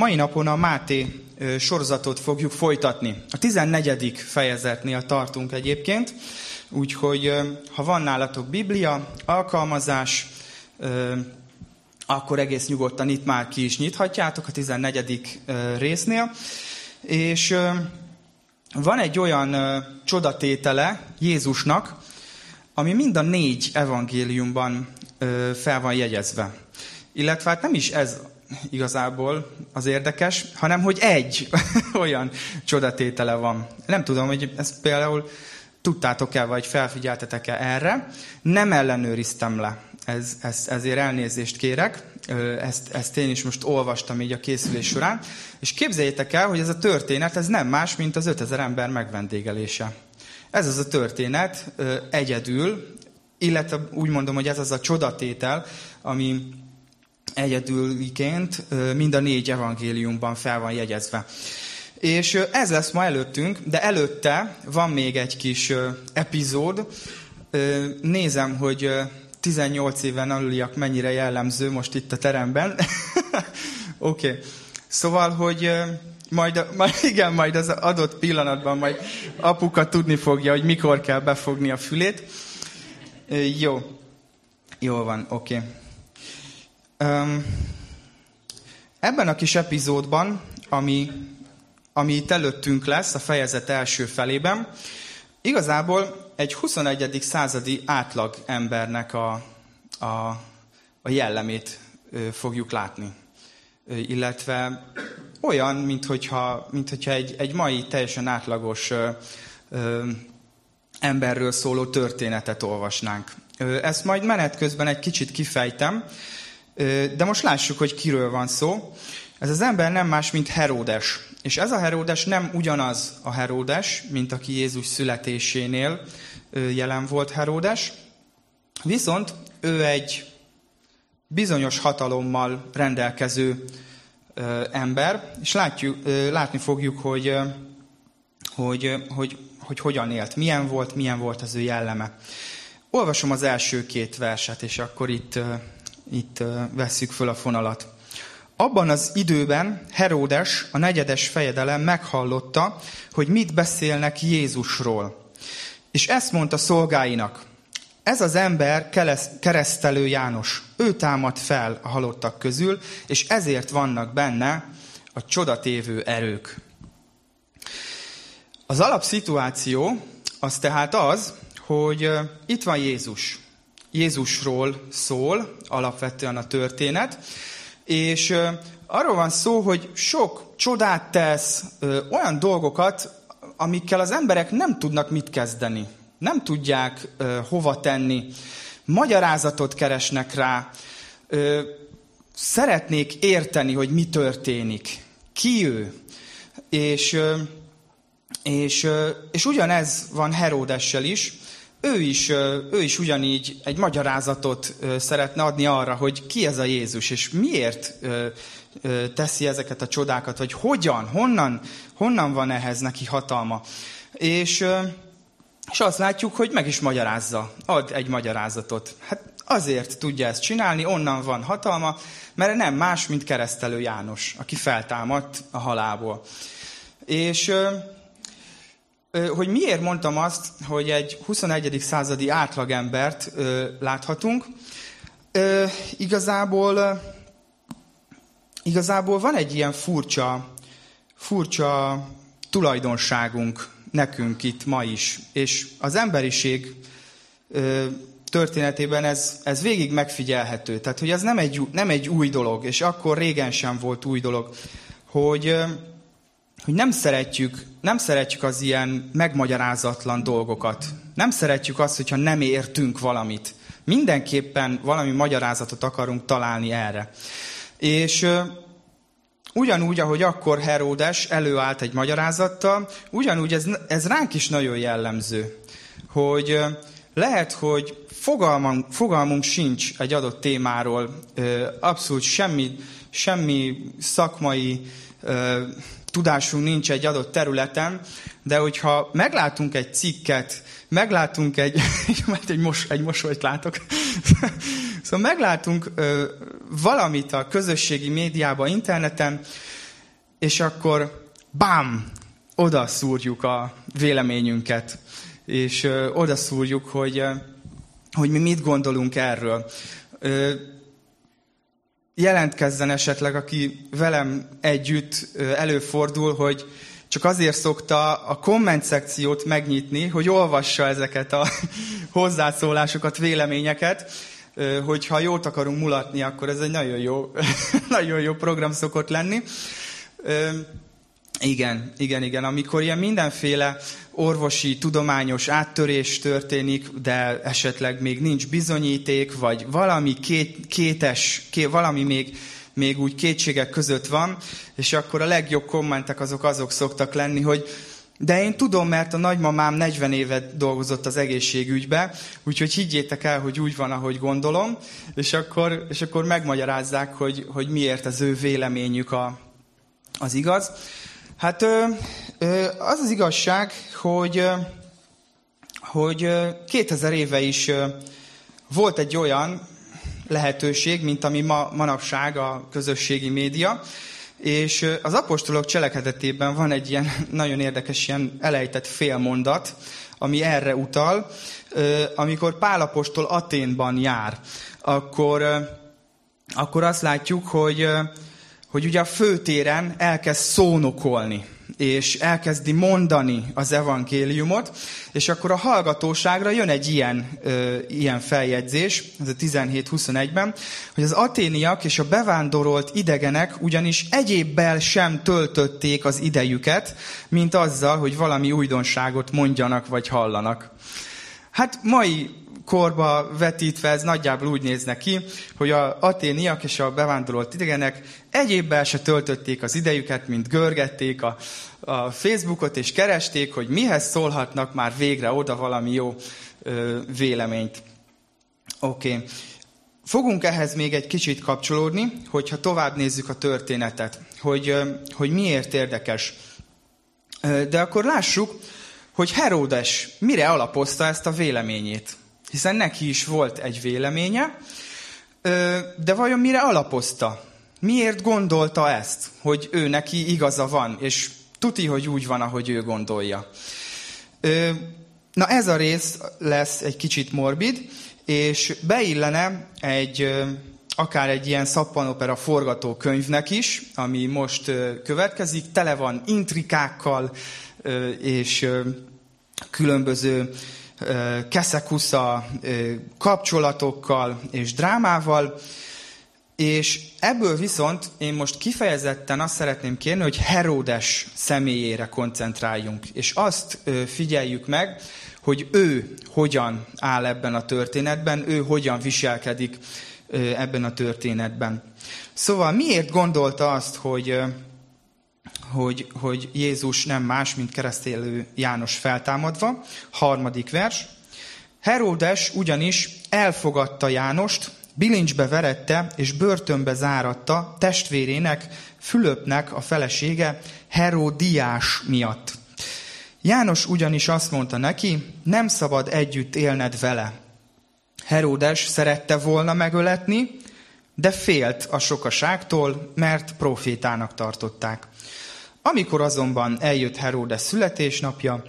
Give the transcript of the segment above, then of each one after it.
mai napon a Máté sorozatot fogjuk folytatni. A 14. fejezetnél tartunk egyébként, úgyhogy ha van nálatok Biblia, alkalmazás, akkor egész nyugodtan itt már ki is nyithatjátok a 14. résznél. És van egy olyan csodatétele Jézusnak, ami mind a négy evangéliumban fel van jegyezve. Illetve hát nem is ez igazából az érdekes, hanem hogy egy olyan csodatétele van. Nem tudom, hogy ezt például tudtátok-e, vagy felfigyeltetek-e erre. Nem ellenőriztem le. Ez, ez, ezért elnézést kérek. Ezt, ezt én is most olvastam így a készülés során. És képzeljétek el, hogy ez a történet ez nem más, mint az 5000 ember megvendégelése. Ez az a történet egyedül, illetve úgy mondom, hogy ez az a csodatétel, ami egyedüliként mind a négy evangéliumban fel van jegyezve. És ez lesz ma előttünk, de előtte van még egy kis epizód. Nézem, hogy 18 éven aluliak mennyire jellemző most itt a teremben. Oké. okay. Szóval, hogy majd, majd, igen, majd az adott pillanatban majd apuka tudni fogja, hogy mikor kell befogni a fülét. Jó. Jó van, oké. Okay. Um, ebben a kis epizódban, ami, ami itt előttünk lesz, a fejezet első felében, igazából egy 21. századi átlag embernek a, a, a jellemét fogjuk látni. Illetve olyan, mint hogyha, mint hogyha egy, egy mai teljesen átlagos ö, ö, emberről szóló történetet olvasnánk. Ezt majd menet közben egy kicsit kifejtem, de most lássuk, hogy kiről van szó. Ez az ember nem más, mint Heródes. És ez a Heródes nem ugyanaz a Heródes, mint aki Jézus születésénél jelen volt Heródes. Viszont ő egy bizonyos hatalommal rendelkező ember, és látjuk, látni fogjuk, hogy, hogy, hogy, hogy hogyan élt, milyen volt, milyen volt az ő jelleme. Olvasom az első két verset, és akkor itt itt vesszük föl a fonalat. Abban az időben Heródes, a negyedes fejedelem meghallotta, hogy mit beszélnek Jézusról. És ezt mondta szolgáinak. Ez az ember keresztelő János. Ő támad fel a halottak közül, és ezért vannak benne a csodatévő erők. Az alapszituáció az tehát az, hogy itt van Jézus. Jézusról szól alapvetően a történet, és arról van szó, hogy sok csodát tesz, olyan dolgokat, amikkel az emberek nem tudnak mit kezdeni. Nem tudják hova tenni. Magyarázatot keresnek rá. Szeretnék érteni, hogy mi történik. Ki ő. És, és, és ugyanez van Heródessel is, ő is, ő is ugyanígy egy magyarázatot szeretne adni arra, hogy ki ez a Jézus, és miért teszi ezeket a csodákat, vagy hogyan, honnan, honnan van ehhez neki hatalma. És, és azt látjuk, hogy meg is magyarázza, ad egy magyarázatot. Hát azért tudja ezt csinálni, onnan van hatalma, mert nem más, mint keresztelő János, aki feltámadt a halálból. És hogy miért mondtam azt, hogy egy 21. századi átlagembert láthatunk. Igazából, igazából van egy ilyen furcsa, furcsa tulajdonságunk nekünk itt ma is, és az emberiség történetében ez, ez végig megfigyelhető. Tehát, hogy ez nem egy, nem egy új dolog, és akkor régen sem volt új dolog, hogy hogy nem szeretjük, nem szeretjük az ilyen megmagyarázatlan dolgokat. Nem szeretjük azt, hogyha nem értünk valamit. Mindenképpen valami magyarázatot akarunk találni erre. És ugyanúgy, ahogy akkor Heródes előállt egy magyarázattal, ugyanúgy ez, ez ránk is nagyon jellemző, hogy lehet, hogy fogalmunk, fogalmunk sincs egy adott témáról, abszolút semmi, semmi szakmai tudásunk nincs egy adott területen, de hogyha meglátunk egy cikket, meglátunk egy, mert egy, mos, egy mosolyt látok, szóval meglátunk ö, valamit a közösségi médiában, interneten, és akkor bám, oda szúrjuk a véleményünket, és oda szúrjuk, hogy, hogy mi mit gondolunk erről. Jelentkezzen esetleg, aki velem együtt előfordul, hogy csak azért szokta a komment szekciót megnyitni, hogy olvassa ezeket a hozzászólásokat, véleményeket, hogyha jót akarunk mulatni, akkor ez egy nagyon jó, nagyon jó program szokott lenni. Igen, igen, igen. Amikor ilyen mindenféle orvosi, tudományos áttörés történik, de esetleg még nincs bizonyíték, vagy valami két, kétes, ké, valami még, még úgy kétségek között van, és akkor a legjobb kommentek azok azok szoktak lenni, hogy de én tudom, mert a nagymamám 40 évet dolgozott az egészségügybe, úgyhogy higgyétek el, hogy úgy van, ahogy gondolom, és akkor, és akkor megmagyarázzák, hogy, hogy miért az ő véleményük a, az igaz. Hát az az igazság, hogy, hogy 2000 éve is volt egy olyan lehetőség, mint ami ma, manapság a közösségi média, és az apostolok cselekedetében van egy ilyen nagyon érdekes, ilyen elejtett félmondat, ami erre utal. Amikor Pálapostól Aténban jár, akkor, akkor azt látjuk, hogy, hogy ugye a főtéren elkezd szónokolni és elkezdi mondani az evangéliumot, és akkor a hallgatóságra jön egy ilyen, ö, ilyen feljegyzés, ez a 17-21-ben, hogy az aténiak és a bevándorolt idegenek ugyanis egyébbel sem töltötték az idejüket, mint azzal, hogy valami újdonságot mondjanak vagy hallanak. Hát mai korba vetítve ez nagyjából úgy nézne ki, hogy a aténiak és a bevándorolt idegenek egyébben se töltötték az idejüket, mint görgették a, a Facebookot, és keresték, hogy mihez szólhatnak már végre oda valami jó ö, véleményt. Oké. Okay. Fogunk ehhez még egy kicsit kapcsolódni, hogyha tovább nézzük a történetet, hogy, hogy miért érdekes. De akkor lássuk, hogy Heródes mire alapozta ezt a véleményét hiszen neki is volt egy véleménye, de vajon mire alapozta? Miért gondolta ezt, hogy ő neki igaza van, és tuti, hogy úgy van, ahogy ő gondolja? Na ez a rész lesz egy kicsit morbid, és beillene egy, akár egy ilyen szappanopera forgatókönyvnek is, ami most következik, tele van intrikákkal, és különböző keszekusza kapcsolatokkal és drámával, és ebből viszont én most kifejezetten azt szeretném kérni, hogy Heródes személyére koncentráljunk, és azt figyeljük meg, hogy ő hogyan áll ebben a történetben, ő hogyan viselkedik ebben a történetben. Szóval miért gondolta azt, hogy hogy, hogy Jézus nem más, mint keresztélő János feltámadva. Harmadik vers. Heródes ugyanis elfogadta Jánost, bilincsbe verette és börtönbe záratta testvérének, Fülöpnek a felesége Heródiás miatt. János ugyanis azt mondta neki, nem szabad együtt élned vele. Heródes szerette volna megöletni, de félt a sokaságtól, mert profétának tartották. Amikor azonban eljött Heródes születésnapja,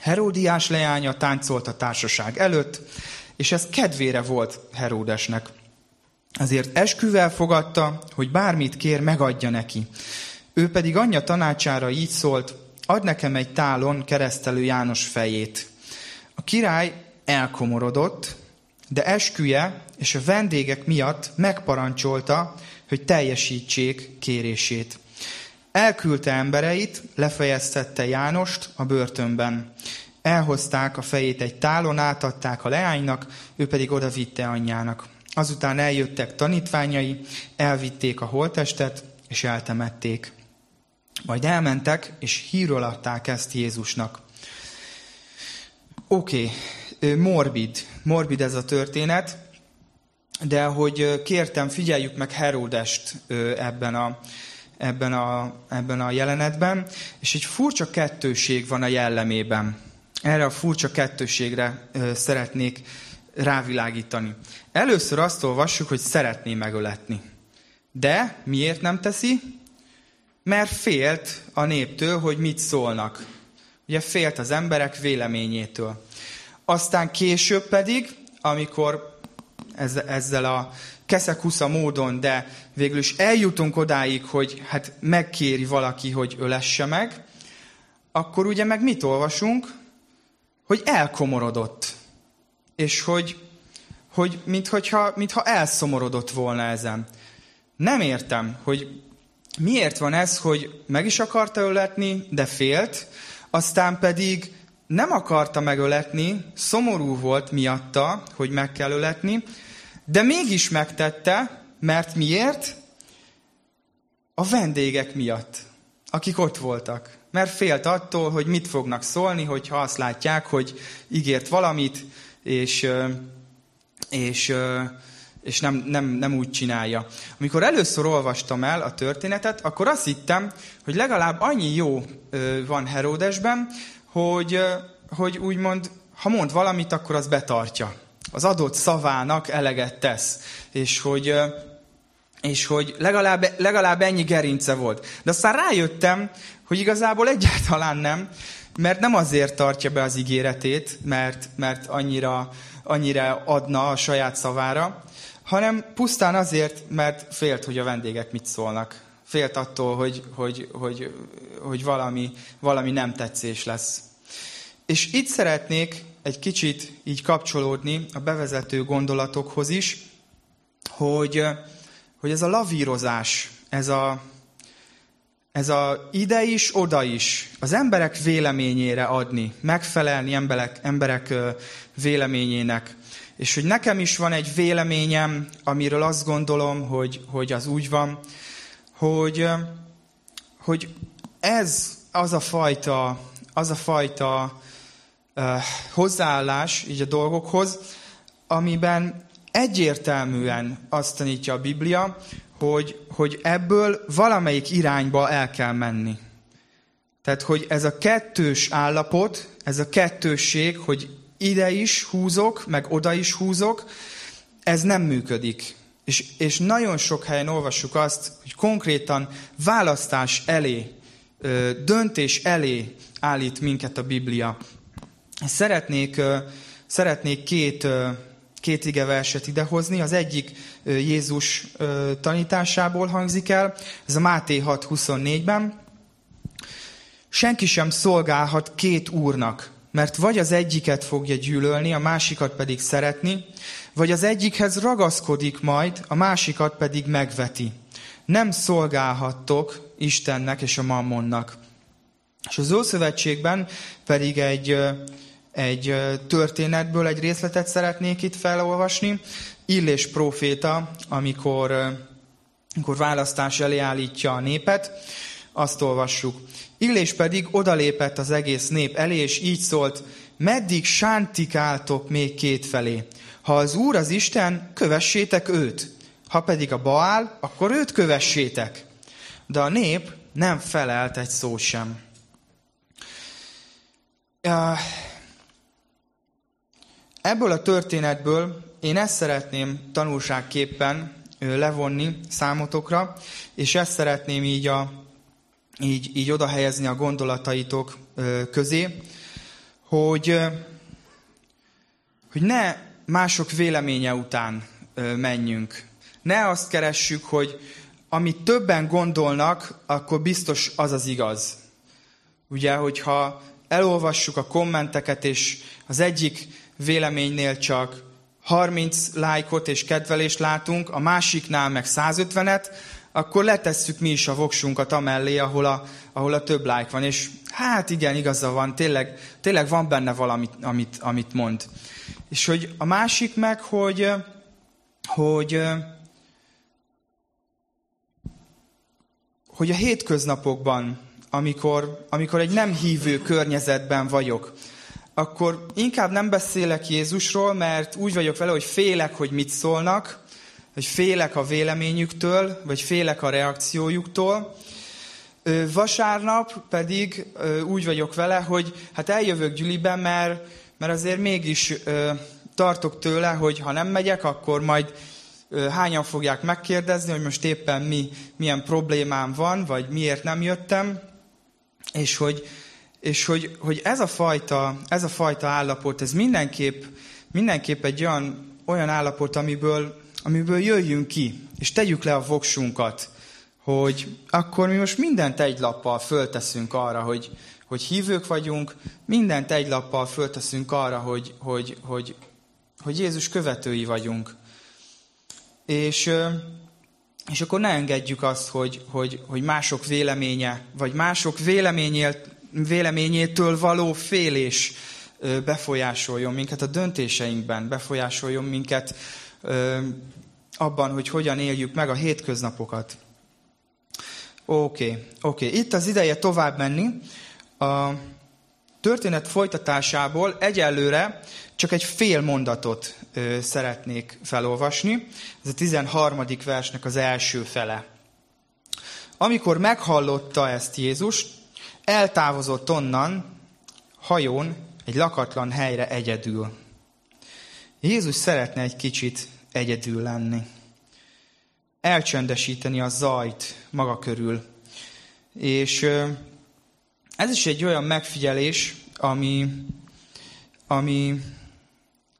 Heródiás leánya táncolt a társaság előtt, és ez kedvére volt Heródesnek. Azért esküvel fogadta, hogy bármit kér, megadja neki. Ő pedig anyja tanácsára így szólt, ad nekem egy tálon keresztelő János fejét. A király elkomorodott, de esküje és a vendégek miatt megparancsolta, hogy teljesítsék kérését. Elküldte embereit, lefejeztette Jánost a börtönben. Elhozták a fejét egy tálon, átadták a leánynak, ő pedig oda vitte anyjának. Azután eljöttek tanítványai, elvitték a holtestet, és eltemették. Majd elmentek, és hírról adták ezt Jézusnak. Oké, okay. morbid, morbid ez a történet, de hogy kértem, figyeljük meg Heródest ebben a, ebben a, ebben a jelenetben, és egy furcsa kettőség van a jellemében. Erre a furcsa kettőségre ö, szeretnék rávilágítani. Először azt olvassuk, hogy szeretné megöletni. De miért nem teszi? mert félt a néptől, hogy mit szólnak. Ugye félt az emberek véleményétől. Aztán később pedig, amikor ezzel a keszekusza módon, de végül is eljutunk odáig, hogy hát megkéri valaki, hogy ölesse meg, akkor ugye meg mit olvasunk? Hogy elkomorodott. És hogy, hogy mintha, mintha elszomorodott volna ezen. Nem értem, hogy miért van ez, hogy meg is akarta öletni, de félt, aztán pedig nem akarta megöletni, szomorú volt miatta, hogy meg kell öletni, de mégis megtette, mert miért? A vendégek miatt, akik ott voltak. Mert félt attól, hogy mit fognak szólni, hogyha azt látják, hogy ígért valamit, és, és, és nem, nem, nem úgy csinálja. Amikor először olvastam el a történetet, akkor azt hittem, hogy legalább annyi jó van Heródesben, hogy, hogy úgymond, ha mond valamit, akkor az betartja. Az adott szavának eleget tesz. És hogy, és hogy legalább, legalább ennyi gerince volt. De aztán rájöttem, hogy igazából egyáltalán nem, mert nem azért tartja be az ígéretét, mert, mert annyira, annyira adna a saját szavára, hanem pusztán azért, mert félt, hogy a vendégek mit szólnak. Félt attól, hogy, hogy, hogy, hogy valami, valami nem tetszés lesz. És itt szeretnék egy kicsit így kapcsolódni a bevezető gondolatokhoz is, hogy, hogy ez a lavírozás, ez a, ez a ide is, oda is, az emberek véleményére adni, megfelelni emberek, emberek véleményének. És hogy nekem is van egy véleményem, amiről azt gondolom, hogy, hogy az úgy van, hogy, hogy ez az a fajta, az a fajta uh, hozzáállás így a dolgokhoz, amiben egyértelműen azt tanítja a Biblia, hogy, hogy ebből valamelyik irányba el kell menni. Tehát, hogy ez a kettős állapot, ez a kettősség, hogy ide is húzok, meg oda is húzok, ez nem működik. És, és nagyon sok helyen olvassuk azt, hogy konkrétan választás elé, döntés elé állít minket a Biblia. Szeretnék, szeretnék két, két igeverset idehozni. Az egyik Jézus tanításából hangzik el, ez a Máté 6.24-ben. Senki sem szolgálhat két úrnak, mert vagy az egyiket fogja gyűlölni, a másikat pedig szeretni, vagy az egyikhez ragaszkodik majd, a másikat pedig megveti. Nem szolgálhattok Istennek és a mammonnak. És az Ószövetségben pedig egy, egy történetből egy részletet szeretnék itt felolvasni. Illés proféta, amikor, amikor választás elé állítja a népet, azt olvassuk. Illés pedig odalépett az egész nép elé, és így szólt, meddig sántikáltok még két felé? Ha az Úr az Isten, kövessétek őt. Ha pedig a Baál, akkor őt kövessétek. De a nép nem felelt egy szó sem. Ebből a történetből én ezt szeretném tanulságképpen levonni számotokra, és ezt szeretném így a így, így oda helyezni a gondolataitok közé, hogy, hogy ne mások véleménye után menjünk. Ne azt keressük, hogy amit többen gondolnak, akkor biztos az az igaz. Ugye, hogyha elolvassuk a kommenteket, és az egyik véleménynél csak 30 lájkot és kedvelést látunk, a másiknál meg 150-et, akkor letesszük mi is a voksunkat amellé, ahol a, ahol a több like van. És hát igen, igaza van, tényleg, tényleg van benne valami, amit, amit mond. És hogy a másik meg, hogy, hogy, hogy a hétköznapokban, amikor, amikor egy nem hívő környezetben vagyok, akkor inkább nem beszélek Jézusról, mert úgy vagyok vele, hogy félek, hogy mit szólnak, hogy félek a véleményüktől, vagy félek a reakciójuktól. Vasárnap pedig úgy vagyok vele, hogy hát eljövök gyüliben, mert, mert azért mégis tartok tőle, hogy ha nem megyek, akkor majd hányan fogják megkérdezni, hogy most éppen mi, milyen problémám van, vagy miért nem jöttem, és hogy, és hogy, hogy ez, a fajta, ez a fajta állapot, ez mindenképp, mindenképp egy olyan, olyan állapot, amiből, amiből jöjjünk ki, és tegyük le a voksunkat, hogy akkor mi most mindent egy lappal fölteszünk arra, hogy, hogy hívők vagyunk, mindent egy lappal fölteszünk arra, hogy, hogy, hogy, hogy Jézus követői vagyunk. És, és akkor ne engedjük azt, hogy, hogy, hogy mások véleménye, vagy mások véleményétől való félés befolyásoljon minket a döntéseinkben, befolyásoljon minket abban, hogy hogyan éljük meg a hétköznapokat. Oké, okay, oké. Okay. Itt az ideje tovább menni. A történet folytatásából egyelőre csak egy fél mondatot szeretnék felolvasni. Ez a 13. versnek az első fele. Amikor meghallotta ezt Jézus, eltávozott onnan hajón egy lakatlan helyre egyedül. Jézus szeretne egy kicsit egyedül lenni. Elcsendesíteni a zajt maga körül. És ez is egy olyan megfigyelés, ami, ami,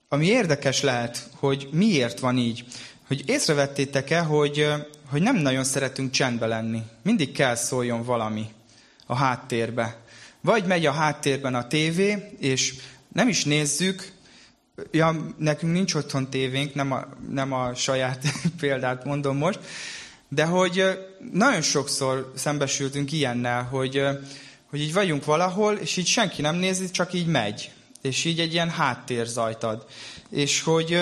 ami érdekes lehet, hogy miért van így. Hogy észrevettétek-e, hogy, hogy nem nagyon szeretünk csendbe lenni. Mindig kell szóljon valami a háttérbe. Vagy megy a háttérben a tévé, és nem is nézzük, ja, nekünk nincs otthon tévénk, nem a, nem a saját példát mondom most, de hogy nagyon sokszor szembesültünk ilyennel, hogy, hogy így vagyunk valahol, és így senki nem nézi, csak így megy. És így egy ilyen háttérzajt ad. És hogy,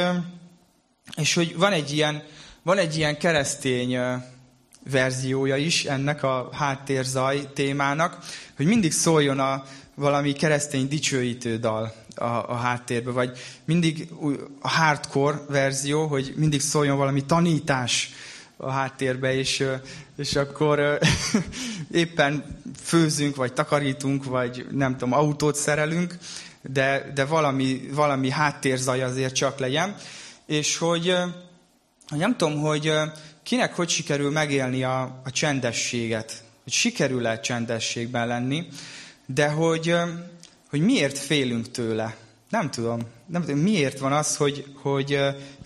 és hogy van egy ilyen, van egy ilyen keresztény verziója is ennek a háttérzaj témának, hogy mindig szóljon a valami keresztény dicsőítő dal a, a háttérbe, vagy mindig a hardcore verzió, hogy mindig szóljon valami tanítás a háttérbe, és, és akkor éppen főzünk, vagy takarítunk, vagy nem tudom, autót szerelünk, de, de valami, valami háttérzaj azért csak legyen. És hogy, nem tudom, hogy kinek hogy sikerül megélni a, a csendességet, hogy sikerül-e csendességben lenni, de hogy, hogy miért félünk tőle. Nem tudom. Nem tudom, miért van az, hogy, hogy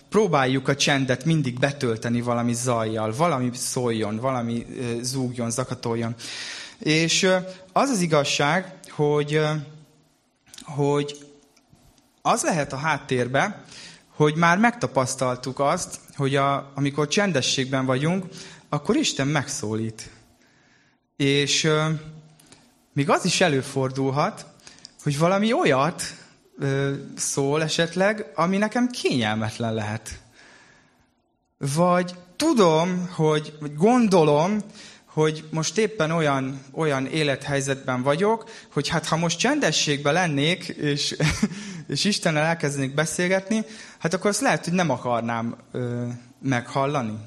próbáljuk a csendet mindig betölteni valami zajjal, valami szóljon, valami zúgjon, zakatoljon. És az az igazság, hogy, hogy az lehet a háttérbe, hogy már megtapasztaltuk azt, hogy a, amikor csendességben vagyunk, akkor Isten megszólít. És még az is előfordulhat, hogy valami olyat ö, szól esetleg, ami nekem kényelmetlen lehet. Vagy tudom, hogy, gondolom, hogy most éppen olyan, olyan élethelyzetben vagyok, hogy hát ha most csendességben lennék, és, és Istennel elkezdenék beszélgetni, hát akkor azt lehet, hogy nem akarnám ö, meghallani.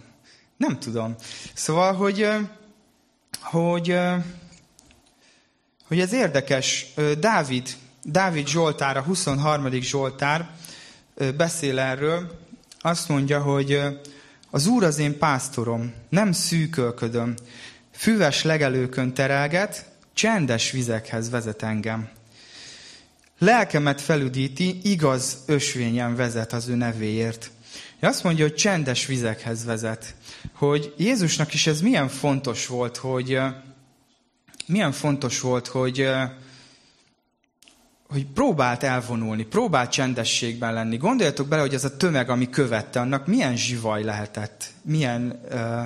Nem tudom. Szóval, hogy, hogy hogy ez érdekes. Dávid, Dávid Zsoltár, a 23. Zsoltár beszél erről. Azt mondja, hogy az Úr az én pásztorom, nem szűkölködöm. Füves legelőkön terelget, csendes vizekhez vezet engem. Lelkemet felüdíti, igaz ösvényen vezet az ő nevéért. Azt mondja, hogy csendes vizekhez vezet. Hogy Jézusnak is ez milyen fontos volt, hogy, milyen fontos volt, hogy, hogy próbált elvonulni, próbált csendességben lenni. Gondoljatok bele, hogy ez a tömeg, ami követte, annak milyen zsivaj lehetett, milyen, uh,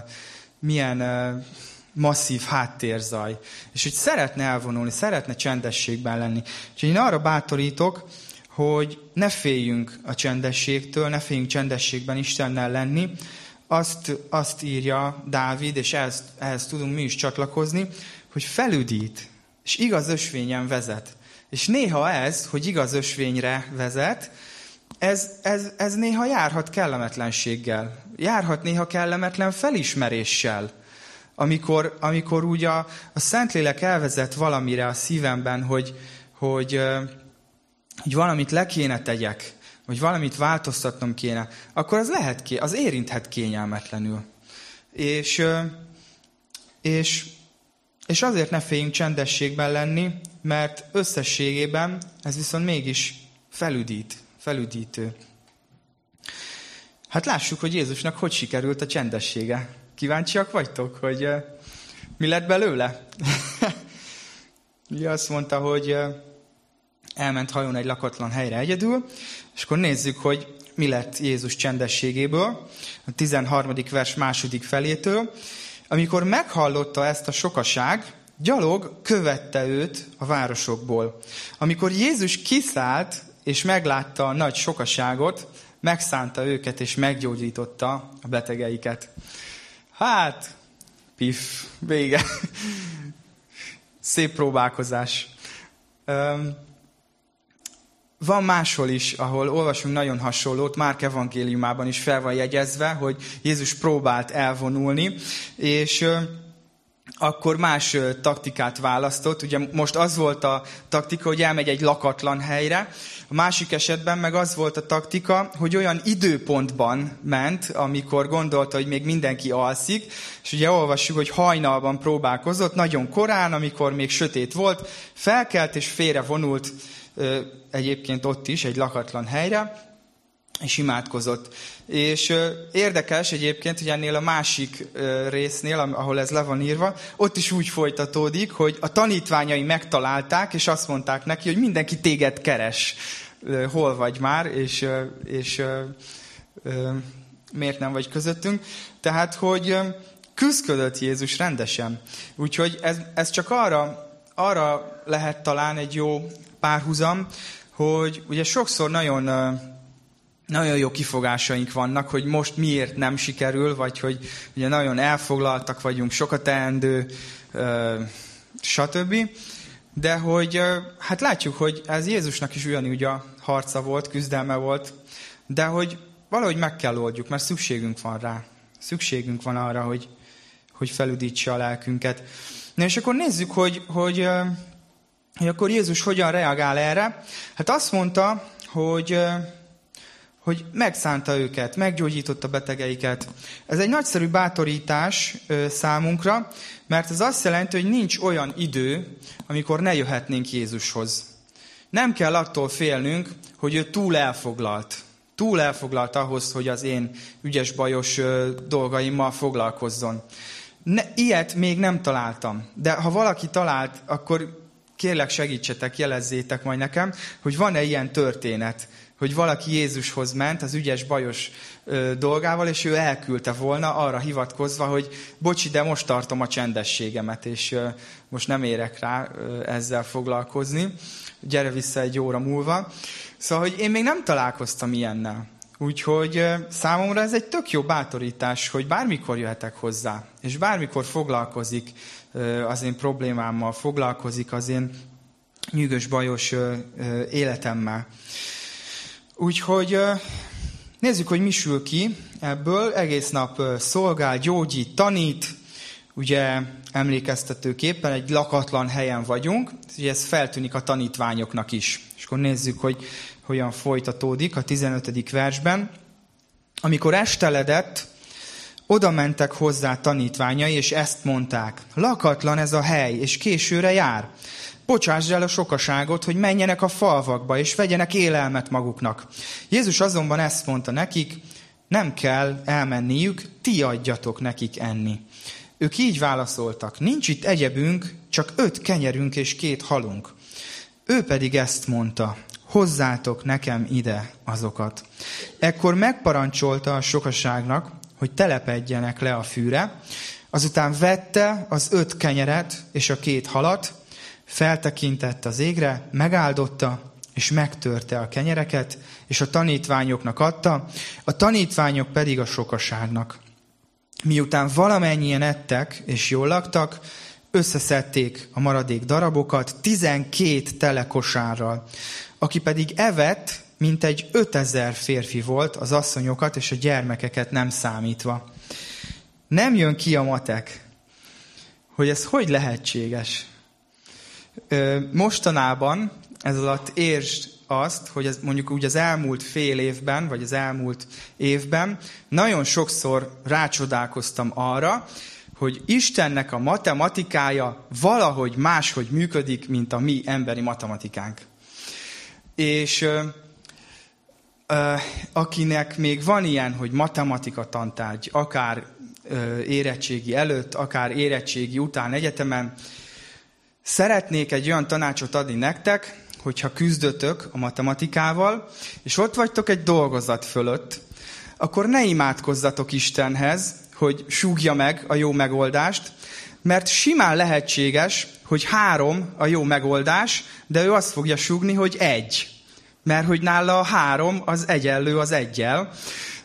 milyen uh, masszív háttérzaj. És hogy szeretne elvonulni, szeretne csendességben lenni. Úgyhogy én arra bátorítok, hogy ne féljünk a csendességtől, ne féljünk csendességben Istennel lenni. Azt, azt írja Dávid, és ehhez, ehhez tudunk mi is csatlakozni, hogy felüdít, és igaz ösvényen vezet. És néha ez, hogy igaz ösvényre vezet, ez, ez, ez néha járhat kellemetlenséggel. Járhat néha kellemetlen felismeréssel. Amikor, amikor úgy a, a Szentlélek elvezet valamire a szívemben, hogy, hogy, hogy valamit le kéne tegyek, vagy valamit változtatnom kéne, akkor az lehet, az érinthet kényelmetlenül. És, és, és azért ne féljünk csendességben lenni, mert összességében ez viszont mégis felüdít, felüdítő. Hát lássuk, hogy Jézusnak hogy sikerült a csendessége. Kíváncsiak vagytok, hogy mi lett belőle? Ugye azt mondta, hogy elment hajón egy lakatlan helyre egyedül, és akkor nézzük, hogy mi lett Jézus csendességéből, a 13. vers második felétől. Amikor meghallotta ezt a sokaság, gyalog követte őt a városokból. Amikor Jézus kiszállt, és meglátta a nagy sokaságot, megszánta őket, és meggyógyította a betegeiket. Hát, pif, vége. Szép próbálkozás. Van máshol is, ahol olvasunk nagyon hasonlót, Márk evangéliumában is fel van jegyezve, hogy Jézus próbált elvonulni, és akkor más taktikát választott. Ugye most az volt a taktika, hogy elmegy egy lakatlan helyre, a másik esetben meg az volt a taktika, hogy olyan időpontban ment, amikor gondolta, hogy még mindenki alszik, és ugye olvassuk, hogy hajnalban próbálkozott, nagyon korán, amikor még sötét volt, felkelt és félre vonult egyébként ott is, egy lakatlan helyre, és imádkozott. És érdekes egyébként, hogy ennél a másik résznél, ahol ez le van írva, ott is úgy folytatódik, hogy a tanítványai megtalálták, és azt mondták neki, hogy mindenki téged keres. Hol vagy már, és, és miért nem vagy közöttünk. Tehát, hogy küzdködött Jézus rendesen. Úgyhogy ez, ez csak arra, arra lehet talán egy jó párhuzam, hogy ugye sokszor nagyon, nagyon jó kifogásaink vannak, hogy most miért nem sikerül, vagy hogy ugye nagyon elfoglaltak vagyunk, sokat teendő, stb. De hogy hát látjuk, hogy ez Jézusnak is ugyanúgy a harca volt, küzdelme volt, de hogy valahogy meg kell oldjuk, mert szükségünk van rá. Szükségünk van arra, hogy, hogy felüdítse a lelkünket. Na és akkor nézzük, hogy, hogy hogy akkor Jézus hogyan reagál erre. Hát azt mondta, hogy, hogy megszánta őket, meggyógyította betegeiket. Ez egy nagyszerű bátorítás számunkra, mert ez azt jelenti, hogy nincs olyan idő, amikor ne jöhetnénk Jézushoz. Nem kell attól félnünk, hogy ő túl elfoglalt. Túl elfoglalt ahhoz, hogy az én ügyes-bajos dolgaimmal foglalkozzon. Ne, ilyet még nem találtam. De ha valaki talált, akkor kérlek segítsetek, jelezzétek majd nekem, hogy van-e ilyen történet, hogy valaki Jézushoz ment az ügyes, bajos ö, dolgával, és ő elküldte volna arra hivatkozva, hogy bocsi, de most tartom a csendességemet, és most nem érek rá ezzel foglalkozni. Gyere vissza egy óra múlva. Szóval, hogy én még nem találkoztam ilyennel. Úgyhogy számomra ez egy tök jó bátorítás, hogy bármikor jöhetek hozzá, és bármikor foglalkozik az én problémámmal, foglalkozik az én nyűgös, bajos életemmel. Úgyhogy nézzük, hogy mi sül ki ebből. Egész nap szolgál, gyógyít, tanít. Ugye emlékeztetőképpen egy lakatlan helyen vagyunk, ugye ez feltűnik a tanítványoknak is. És akkor nézzük, hogy hogyan folytatódik a 15. versben. Amikor esteledett, oda mentek hozzá tanítványai, és ezt mondták. Lakatlan ez a hely, és későre jár. Bocsásd el a sokaságot, hogy menjenek a falvakba, és vegyenek élelmet maguknak. Jézus azonban ezt mondta nekik, nem kell elmenniük, ti adjatok nekik enni. Ők így válaszoltak, nincs itt egyebünk, csak öt kenyerünk és két halunk. Ő pedig ezt mondta, hozzátok nekem ide azokat. Ekkor megparancsolta a sokaságnak, hogy telepedjenek le a fűre, azután vette az öt kenyeret és a két halat, feltekintett az égre, megáldotta, és megtörte a kenyereket, és a tanítványoknak adta, a tanítványok pedig a sokaságnak. Miután valamennyien ettek és jól laktak, összeszedték a maradék darabokat tizenkét telekosárral. Aki pedig evett, mintegy 5000 férfi volt, az asszonyokat és a gyermekeket nem számítva. Nem jön ki a matek, hogy ez hogy lehetséges. Mostanában, ez alatt értsd azt, hogy ez mondjuk úgy az elmúlt fél évben, vagy az elmúlt évben nagyon sokszor rácsodálkoztam arra, hogy Istennek a matematikája valahogy máshogy működik, mint a mi emberi matematikánk. És ö, ö, akinek még van ilyen, hogy matematika tantárgy, akár ö, érettségi előtt, akár érettségi után egyetemen, szeretnék egy olyan tanácsot adni nektek, hogyha küzdötök a matematikával, és ott vagytok egy dolgozat fölött, akkor ne imádkozzatok Istenhez, hogy súgja meg a jó megoldást, mert simán lehetséges, hogy három a jó megoldás, de ő azt fogja súgni, hogy egy. Mert hogy nála a három az egyenlő az egyel.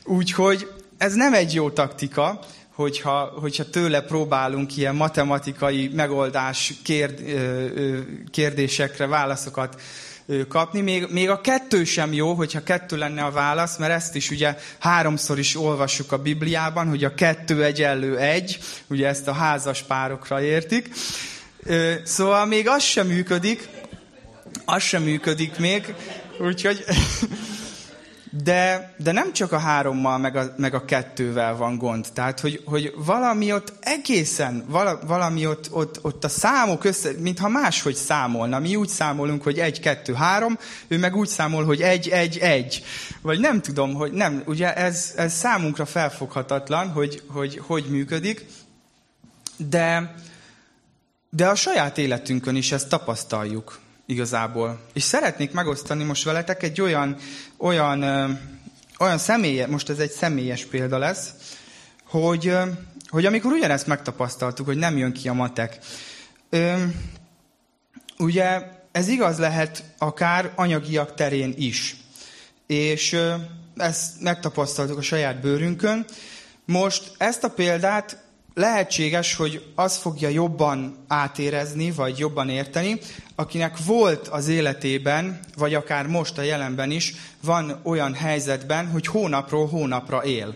Úgyhogy ez nem egy jó taktika, hogyha, hogyha tőle próbálunk ilyen matematikai megoldás kérd, kérdésekre válaszokat kapni. Még, még a kettő sem jó, hogyha kettő lenne a válasz, mert ezt is ugye háromszor is olvassuk a Bibliában, hogy a kettő egyenlő egy, ugye ezt a házas párokra értik. Szóval még az sem működik, az sem működik még, úgyhogy De, de nem csak a hárommal, meg a, meg a kettővel van gond. Tehát, hogy, hogy valami ott egészen, vala, valami ott, ott, ott a számok össze, mintha máshogy számolna. Mi úgy számolunk, hogy egy, kettő, három, ő meg úgy számol, hogy egy, egy, egy. Vagy nem tudom, hogy nem, ugye ez, ez számunkra felfoghatatlan, hogy, hogy hogy működik, de, de a saját életünkön is ezt tapasztaljuk igazából. És szeretnék megosztani most veletek egy olyan, olyan, olyan személye, most ez egy személyes példa lesz, hogy, hogy amikor ugyanezt megtapasztaltuk, hogy nem jön ki a matek, ugye ez igaz lehet akár anyagiak terén is. És ezt megtapasztaltuk a saját bőrünkön. Most ezt a példát lehetséges, hogy az fogja jobban átérezni, vagy jobban érteni, akinek volt az életében, vagy akár most a jelenben is, van olyan helyzetben, hogy hónapról hónapra él.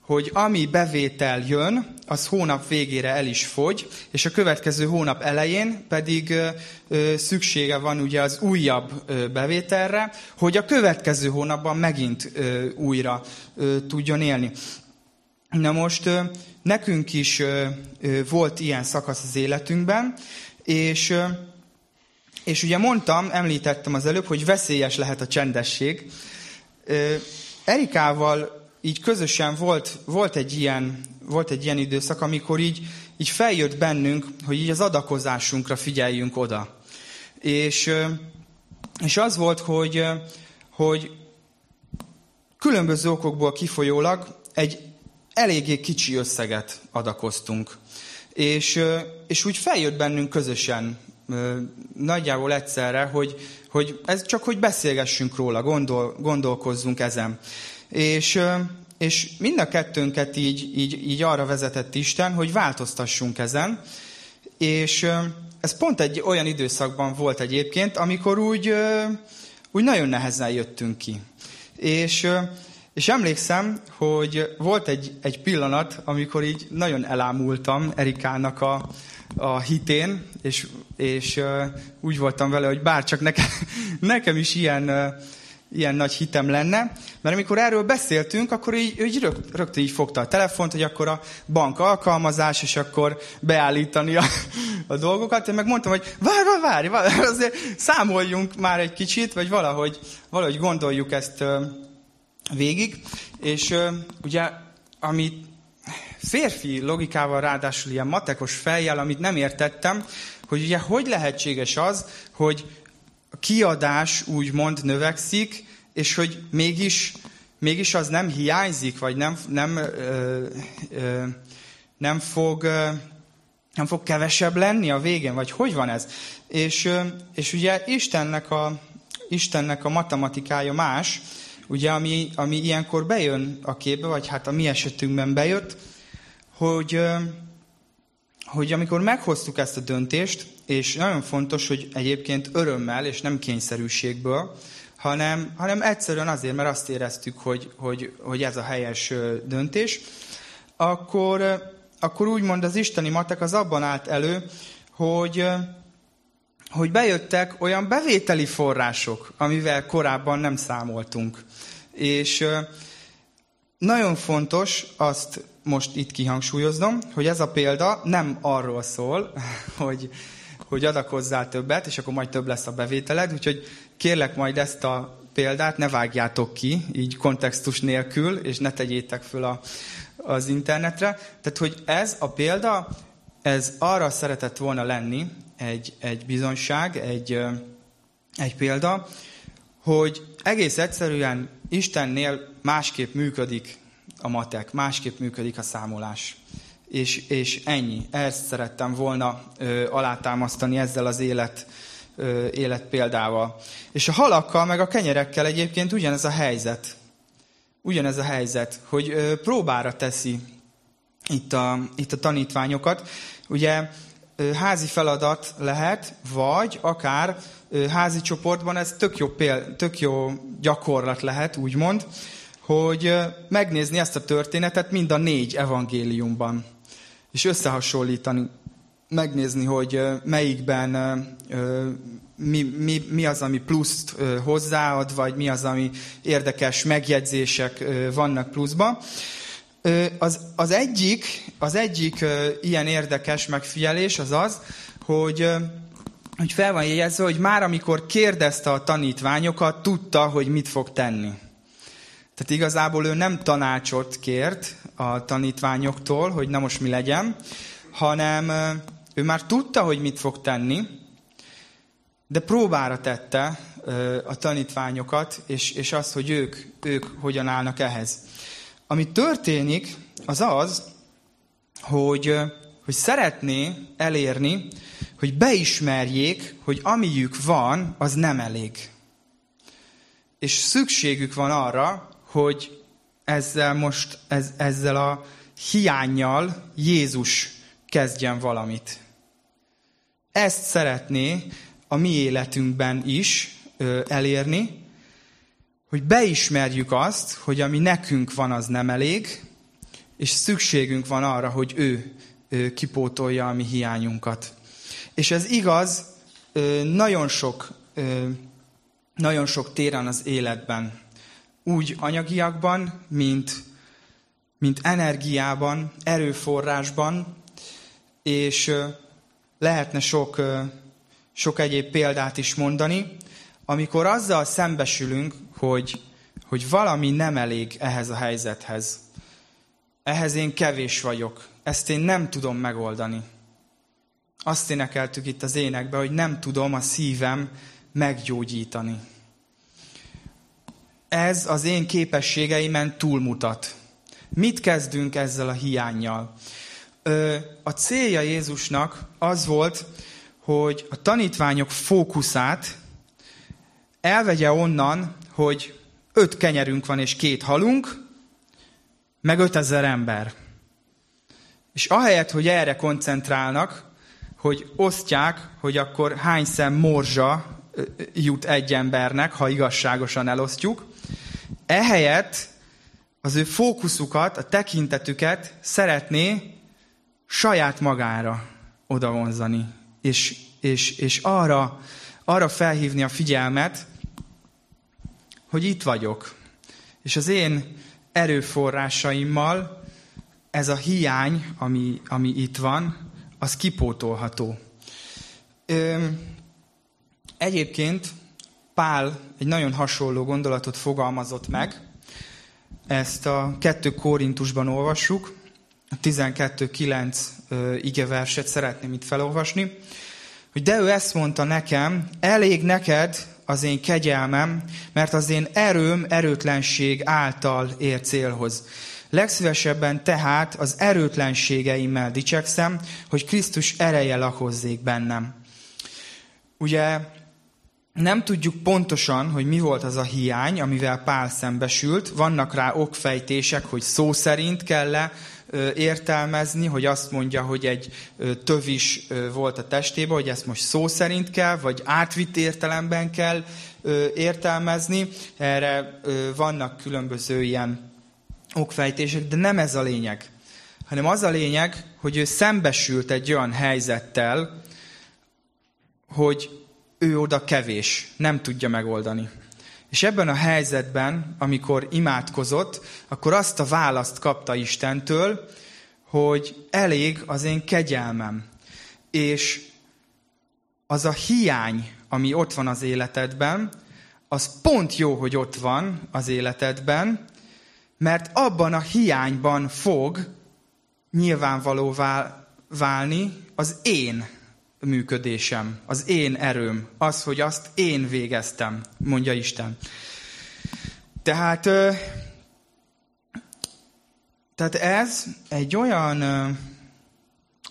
Hogy ami bevétel jön, az hónap végére el is fogy, és a következő hónap elején pedig ö, ö, szüksége van ugye az újabb ö, bevételre, hogy a következő hónapban megint ö, újra ö, tudjon élni. Na most nekünk is volt ilyen szakasz az életünkben, és, és ugye mondtam, említettem az előbb, hogy veszélyes lehet a csendesség. Erikával így közösen volt, volt, egy ilyen, volt egy ilyen időszak, amikor így, így feljött bennünk, hogy így az adakozásunkra figyeljünk oda. És, és az volt, hogy, hogy különböző okokból kifolyólag egy eléggé kicsi összeget adakoztunk. És, és úgy feljött bennünk közösen, nagyjából egyszerre, hogy, hogy ez csak, hogy beszélgessünk róla, gondol, gondolkozzunk ezen. És, és mind a kettőnket így, így, így arra vezetett Isten, hogy változtassunk ezen. És ez pont egy olyan időszakban volt egyébként, amikor úgy, úgy nagyon nehezen jöttünk ki. És és emlékszem, hogy volt egy, egy pillanat, amikor így nagyon elámultam Erikának a, a hitén, és, és uh, úgy voltam vele, hogy bár csak nekem, nekem is ilyen, uh, ilyen nagy hitem lenne, mert amikor erről beszéltünk, akkor így, így rögt, rögtön így fogta a telefont, hogy akkor a bank alkalmazás, és akkor beállítani a, a dolgokat. Én meg mondtam, hogy várj, várj, várj, várj, azért számoljunk már egy kicsit, vagy valahogy, valahogy gondoljuk ezt végig, és ugye, ami férfi logikával ráadásul ilyen matekos fejjel, amit nem értettem, hogy ugye hogy lehetséges az, hogy a kiadás úgymond növekszik, és hogy mégis, mégis az nem hiányzik, vagy nem, nem, ö, ö, nem fog ö, nem fog kevesebb lenni a végén, vagy hogy van ez? És, és ugye Istennek a, Istennek a matematikája más, ugye, ami, ami ilyenkor bejön a képbe, vagy hát a mi esetünkben bejött, hogy, hogy amikor meghoztuk ezt a döntést, és nagyon fontos, hogy egyébként örömmel és nem kényszerűségből, hanem, hanem egyszerűen azért, mert azt éreztük, hogy, hogy, hogy ez a helyes döntés, akkor, akkor úgymond az isteni matek az abban állt elő, hogy, hogy bejöttek olyan bevételi források, amivel korábban nem számoltunk. És nagyon fontos azt most itt kihangsúlyoznom, hogy ez a példa nem arról szól, hogy, hogy adakozzál többet, és akkor majd több lesz a bevételed, úgyhogy kérlek majd ezt a példát ne vágjátok ki, így kontextus nélkül, és ne tegyétek föl a, az internetre. Tehát, hogy ez a példa, ez arra szeretett volna lenni, egy, egy bizonyság, egy, egy példa, hogy egész egyszerűen Istennél másképp működik a matek, másképp működik a számolás. És, és ennyi. Ezt szerettem volna ö, alátámasztani ezzel az élet, ö, élet példával. És a halakkal, meg a kenyerekkel egyébként ugyanez a helyzet. Ugyanez a helyzet, hogy ö, próbára teszi itt a, itt a tanítványokat. Ugye házi feladat lehet, vagy akár házi csoportban ez tök jó, péld, tök jó gyakorlat lehet, úgymond, hogy megnézni ezt a történetet mind a négy evangéliumban, és összehasonlítani, megnézni, hogy melyikben mi, mi, mi az, ami pluszt hozzáad, vagy mi az, ami érdekes megjegyzések vannak pluszba. Az, az egyik, az egyik ilyen érdekes megfigyelés az az, hogy, hogy fel van jegyezve, hogy már amikor kérdezte a tanítványokat, tudta, hogy mit fog tenni. Tehát igazából ő nem tanácsot kért a tanítványoktól, hogy na most mi legyen, hanem ő már tudta, hogy mit fog tenni, de próbára tette a tanítványokat, és, és azt, hogy ők, ők hogyan állnak ehhez. Ami történik, az az, hogy, hogy szeretné elérni, hogy beismerjék, hogy amiük van, az nem elég. És szükségük van arra, hogy ezzel most, ez, ezzel a hiányjal Jézus kezdjen valamit. Ezt szeretné a mi életünkben is ö, elérni, hogy beismerjük azt, hogy ami nekünk van, az nem elég, és szükségünk van arra, hogy ő, ő kipótolja a mi hiányunkat. És ez igaz nagyon sok, nagyon sok téren az életben. Úgy anyagiakban, mint, mint energiában, erőforrásban, és lehetne sok, sok egyéb példát is mondani, amikor azzal szembesülünk, hogy, hogy valami nem elég ehhez a helyzethez. Ehhez én kevés vagyok. Ezt én nem tudom megoldani. Azt énekeltük itt az énekbe, hogy nem tudom a szívem meggyógyítani. Ez az én képességeimen túlmutat. Mit kezdünk ezzel a hiányjal? A célja Jézusnak az volt, hogy a tanítványok fókuszát elvegye onnan, hogy öt kenyerünk van és két halunk, meg ötezer ember. És ahelyett, hogy erre koncentrálnak, hogy osztják, hogy akkor hány szem morzsa jut egy embernek, ha igazságosan elosztjuk, ehelyett az ő fókuszukat, a tekintetüket szeretné saját magára odavonzani, és, és, és arra, arra felhívni a figyelmet, hogy itt vagyok. És az én erőforrásaimmal ez a hiány, ami, ami itt van, az kipótolható. Egyébként Pál egy nagyon hasonló gondolatot fogalmazott meg. Ezt a 2 Korintusban olvassuk, a 12.9 igeverset szeretném itt felolvasni, hogy de ő ezt mondta nekem, elég neked az én kegyelmem, mert az én erőm erőtlenség által ér célhoz. Legszívesebben tehát az erőtlenségeimmel dicsekszem, hogy Krisztus ereje lakozzék bennem. Ugye nem tudjuk pontosan, hogy mi volt az a hiány, amivel Pál szembesült. Vannak rá okfejtések, hogy szó szerint kell -e értelmezni, hogy azt mondja, hogy egy tövis volt a testében, hogy ezt most szó szerint kell, vagy átvitt értelemben kell értelmezni. Erre vannak különböző ilyen okfejtések, de nem ez a lényeg. Hanem az a lényeg, hogy ő szembesült egy olyan helyzettel, hogy ő oda kevés, nem tudja megoldani. És ebben a helyzetben, amikor imádkozott, akkor azt a választ kapta Istentől, hogy elég az én kegyelmem. És az a hiány, ami ott van az életedben, az pont jó, hogy ott van az életedben, mert abban a hiányban fog nyilvánvalóvá válni az én működésem, az én erőm, az, hogy azt én végeztem, mondja Isten. Tehát, tehát ez egy olyan,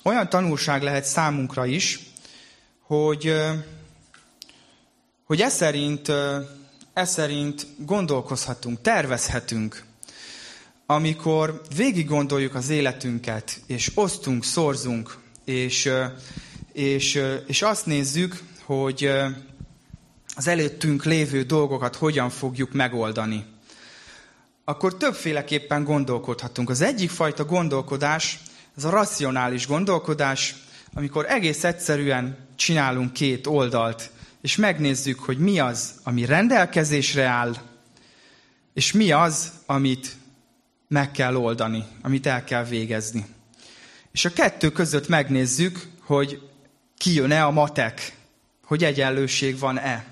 olyan tanulság lehet számunkra is, hogy, hogy ez szerint, ez szerint gondolkozhatunk, tervezhetünk. Amikor végig gondoljuk az életünket, és osztunk, szorzunk, és, és, és azt nézzük, hogy az előttünk lévő dolgokat hogyan fogjuk megoldani, akkor többféleképpen gondolkodhatunk. Az egyik fajta gondolkodás, az a racionális gondolkodás, amikor egész egyszerűen csinálunk két oldalt, és megnézzük, hogy mi az, ami rendelkezésre áll, és mi az, amit meg kell oldani, amit el kell végezni. És a kettő között megnézzük, hogy kijön-e a matek, hogy egyenlőség van-e.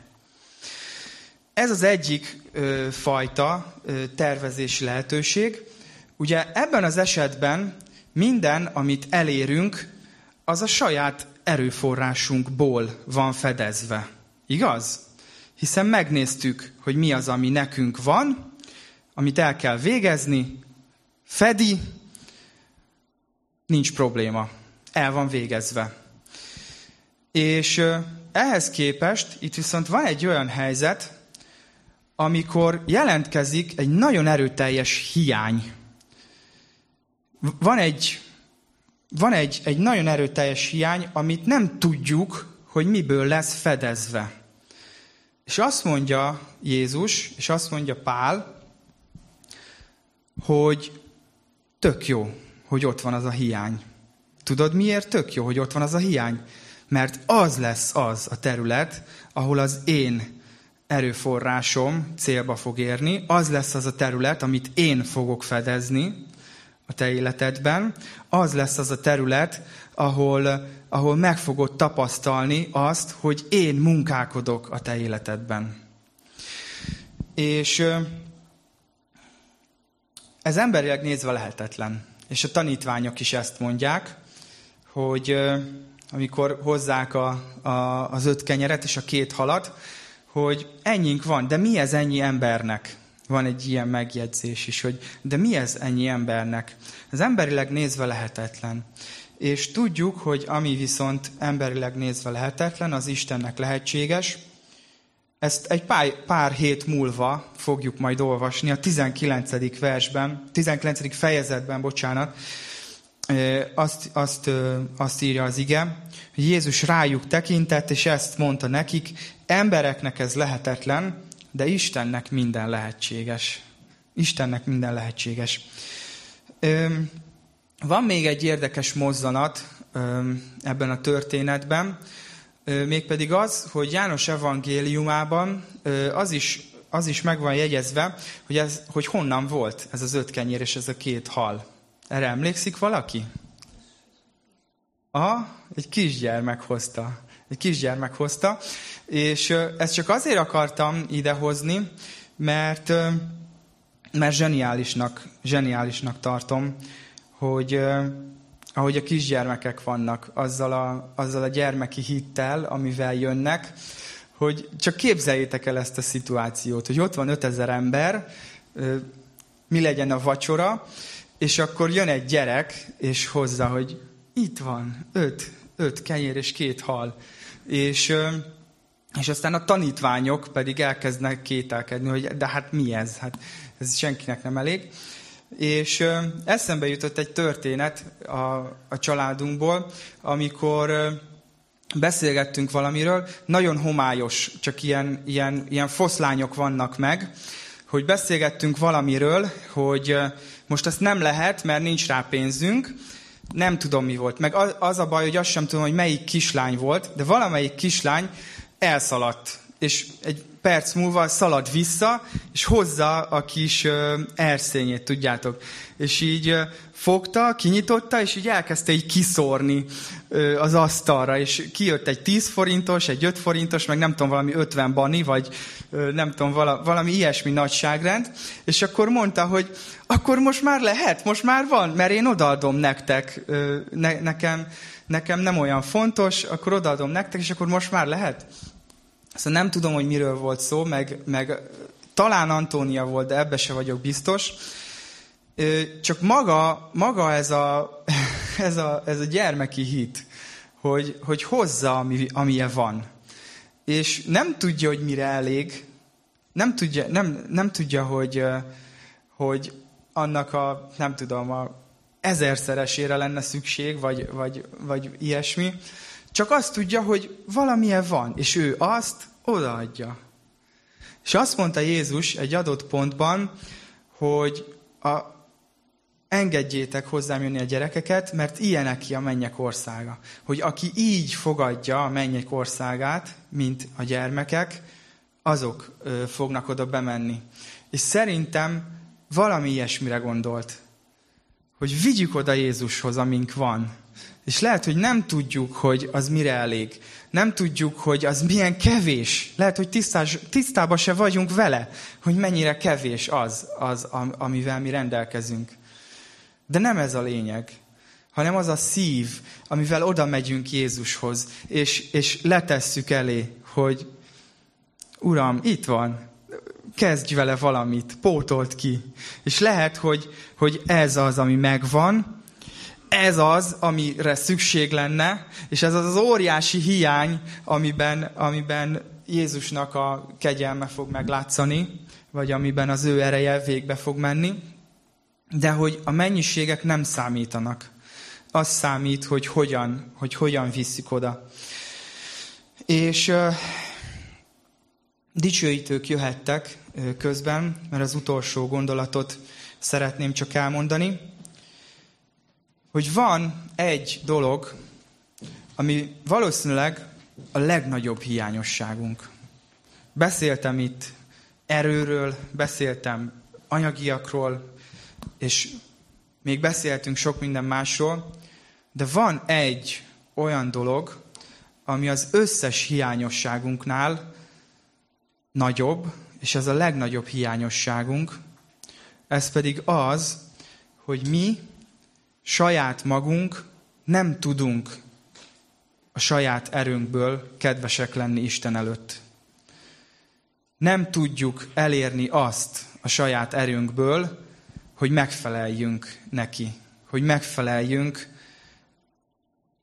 Ez az egyik ö, fajta ö, tervezési lehetőség. Ugye ebben az esetben minden, amit elérünk, az a saját erőforrásunkból van fedezve. Igaz? Hiszen megnéztük, hogy mi az, ami nekünk van, amit el kell végezni, fedi, nincs probléma. El van végezve. És ehhez képest itt viszont van egy olyan helyzet, amikor jelentkezik egy nagyon erőteljes hiány. Van egy, van egy, egy nagyon erőteljes hiány, amit nem tudjuk, hogy miből lesz fedezve. És azt mondja Jézus, és azt mondja Pál, hogy tök jó, hogy ott van az a hiány. Tudod miért tök jó, hogy ott van az a hiány? Mert az lesz az a terület, ahol az én erőforrásom célba fog érni, az lesz az a terület, amit én fogok fedezni a te életedben, az lesz az a terület, ahol, ahol meg fogod tapasztalni azt, hogy én munkálkodok a te életedben. És ez emberileg nézve lehetetlen. És a tanítványok is ezt mondják, hogy amikor hozzák a, a, az öt kenyeret és a két halat, hogy ennyink van, de mi ez ennyi embernek? Van egy ilyen megjegyzés is, hogy de mi ez ennyi embernek? Ez emberileg nézve lehetetlen. És tudjuk, hogy ami viszont emberileg nézve lehetetlen, az Istennek lehetséges. Ezt egy pár, pár hét múlva fogjuk majd olvasni a 19. versben, 19. fejezetben, bocsánat, azt, azt, azt írja az ige, hogy Jézus rájuk tekintett, és ezt mondta nekik, embereknek ez lehetetlen, de Istennek minden lehetséges. Istennek minden lehetséges. Van még egy érdekes mozzanat ebben a történetben, mégpedig az, hogy János evangéliumában az is, az is meg van jegyezve, hogy, ez, hogy honnan volt ez az öt kenyér és ez a két hal. Erre emlékszik valaki? A, egy kisgyermek hozta. Egy kisgyermek hozta. És ezt csak azért akartam idehozni, mert, mert zseniálisnak, zseniálisnak tartom, hogy ahogy a kisgyermekek vannak, azzal a, azzal a gyermeki hittel, amivel jönnek, hogy csak képzeljétek el ezt a szituációt, hogy ott van 5000 ember, mi legyen a vacsora, és akkor jön egy gyerek, és hozza, hogy itt van, öt, öt kenyér és két hal. És, és aztán a tanítványok pedig elkezdnek kételkedni, hogy de hát mi ez? Hát ez senkinek nem elég. És eszembe jutott egy történet a, a családunkból, amikor beszélgettünk valamiről, nagyon homályos, csak ilyen, ilyen, ilyen foszlányok vannak meg, hogy beszélgettünk valamiről, hogy most azt nem lehet, mert nincs rá pénzünk, nem tudom mi volt. Meg az a baj, hogy azt sem tudom, hogy melyik kislány volt, de valamelyik kislány elszaladt, és egy perc múlva szalad vissza, és hozza a kis erszényét, tudjátok. És így fogta, kinyitotta, és így elkezdte így kiszórni az asztalra, és kijött egy 10 forintos, egy 5 forintos, meg nem tudom, valami 50 bani, vagy nem tudom, valami ilyesmi nagyságrend, és akkor mondta, hogy akkor most már lehet, most már van, mert én odaadom nektek, ne, nekem, nekem nem olyan fontos, akkor odaadom nektek, és akkor most már lehet. Szóval nem tudom, hogy miről volt szó, meg, meg talán Antónia volt, de ebbe se vagyok biztos. Csak maga, maga ez, a, ez, a, ez a gyermeki hit, hogy, hogy hozza, ami, amilyen van. És nem tudja, hogy mire elég, nem tudja, nem, nem tudja hogy, hogy annak a, nem tudom, a ezerszeresére lenne szükség, vagy, vagy, vagy ilyesmi, csak azt tudja, hogy valamilyen van, és ő azt odaadja. És azt mondta Jézus egy adott pontban, hogy a, engedjétek hozzám jönni a gyerekeket, mert ilyenek ki a mennyek országa. Hogy aki így fogadja a mennyek országát, mint a gyermekek, azok ö, fognak oda bemenni. És szerintem valami ilyesmire gondolt. Hogy vigyük oda Jézushoz, amink van. És lehet, hogy nem tudjuk, hogy az mire elég. Nem tudjuk, hogy az milyen kevés. Lehet, hogy tisztás, tisztában se vagyunk vele, hogy mennyire kevés az, az, amivel mi rendelkezünk. De nem ez a lényeg, hanem az a szív, amivel oda megyünk Jézushoz, és, és letesszük elé, hogy Uram, itt van, kezdj vele valamit, pótolt ki. És lehet, hogy, hogy ez az, ami megvan, ez az, amire szükség lenne, és ez az az óriási hiány, amiben, amiben Jézusnak a kegyelme fog meglátszani, vagy amiben az ő ereje végbe fog menni, de hogy a mennyiségek nem számítanak. Az számít, hogy hogyan, hogy hogyan visszük oda. És uh, dicsőítők jöhettek közben, mert az utolsó gondolatot szeretném csak elmondani hogy van egy dolog, ami valószínűleg a legnagyobb hiányosságunk. Beszéltem itt erőről, beszéltem anyagiakról, és még beszéltünk sok minden másról, de van egy olyan dolog, ami az összes hiányosságunknál nagyobb, és ez a legnagyobb hiányosságunk, ez pedig az, hogy mi saját magunk nem tudunk a saját erőnkből kedvesek lenni Isten előtt. Nem tudjuk elérni azt a saját erőnkből, hogy megfeleljünk neki, hogy megfeleljünk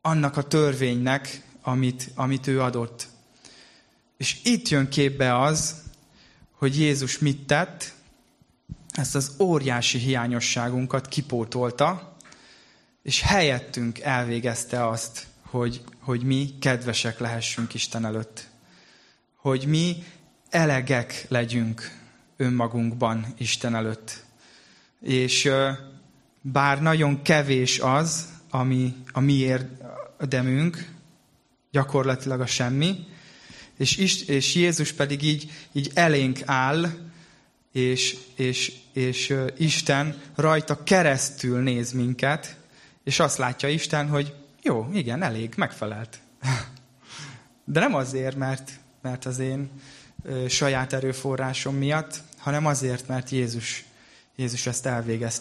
annak a törvénynek, amit, amit ő adott. És itt jön képbe az, hogy Jézus mit tett, ezt az óriási hiányosságunkat kipótolta, és helyettünk elvégezte azt, hogy, hogy mi kedvesek lehessünk Isten előtt. Hogy mi elegek legyünk önmagunkban Isten előtt. És bár nagyon kevés az, ami a mi érdemünk, gyakorlatilag a semmi, és, és Jézus pedig így, így elénk áll, és, és, és Isten rajta keresztül néz minket, és azt látja Isten, hogy jó, igen, elég, megfelelt. De nem azért, mert, mert az én saját erőforrásom miatt, hanem azért, mert Jézus, Jézus ezt elvégezte.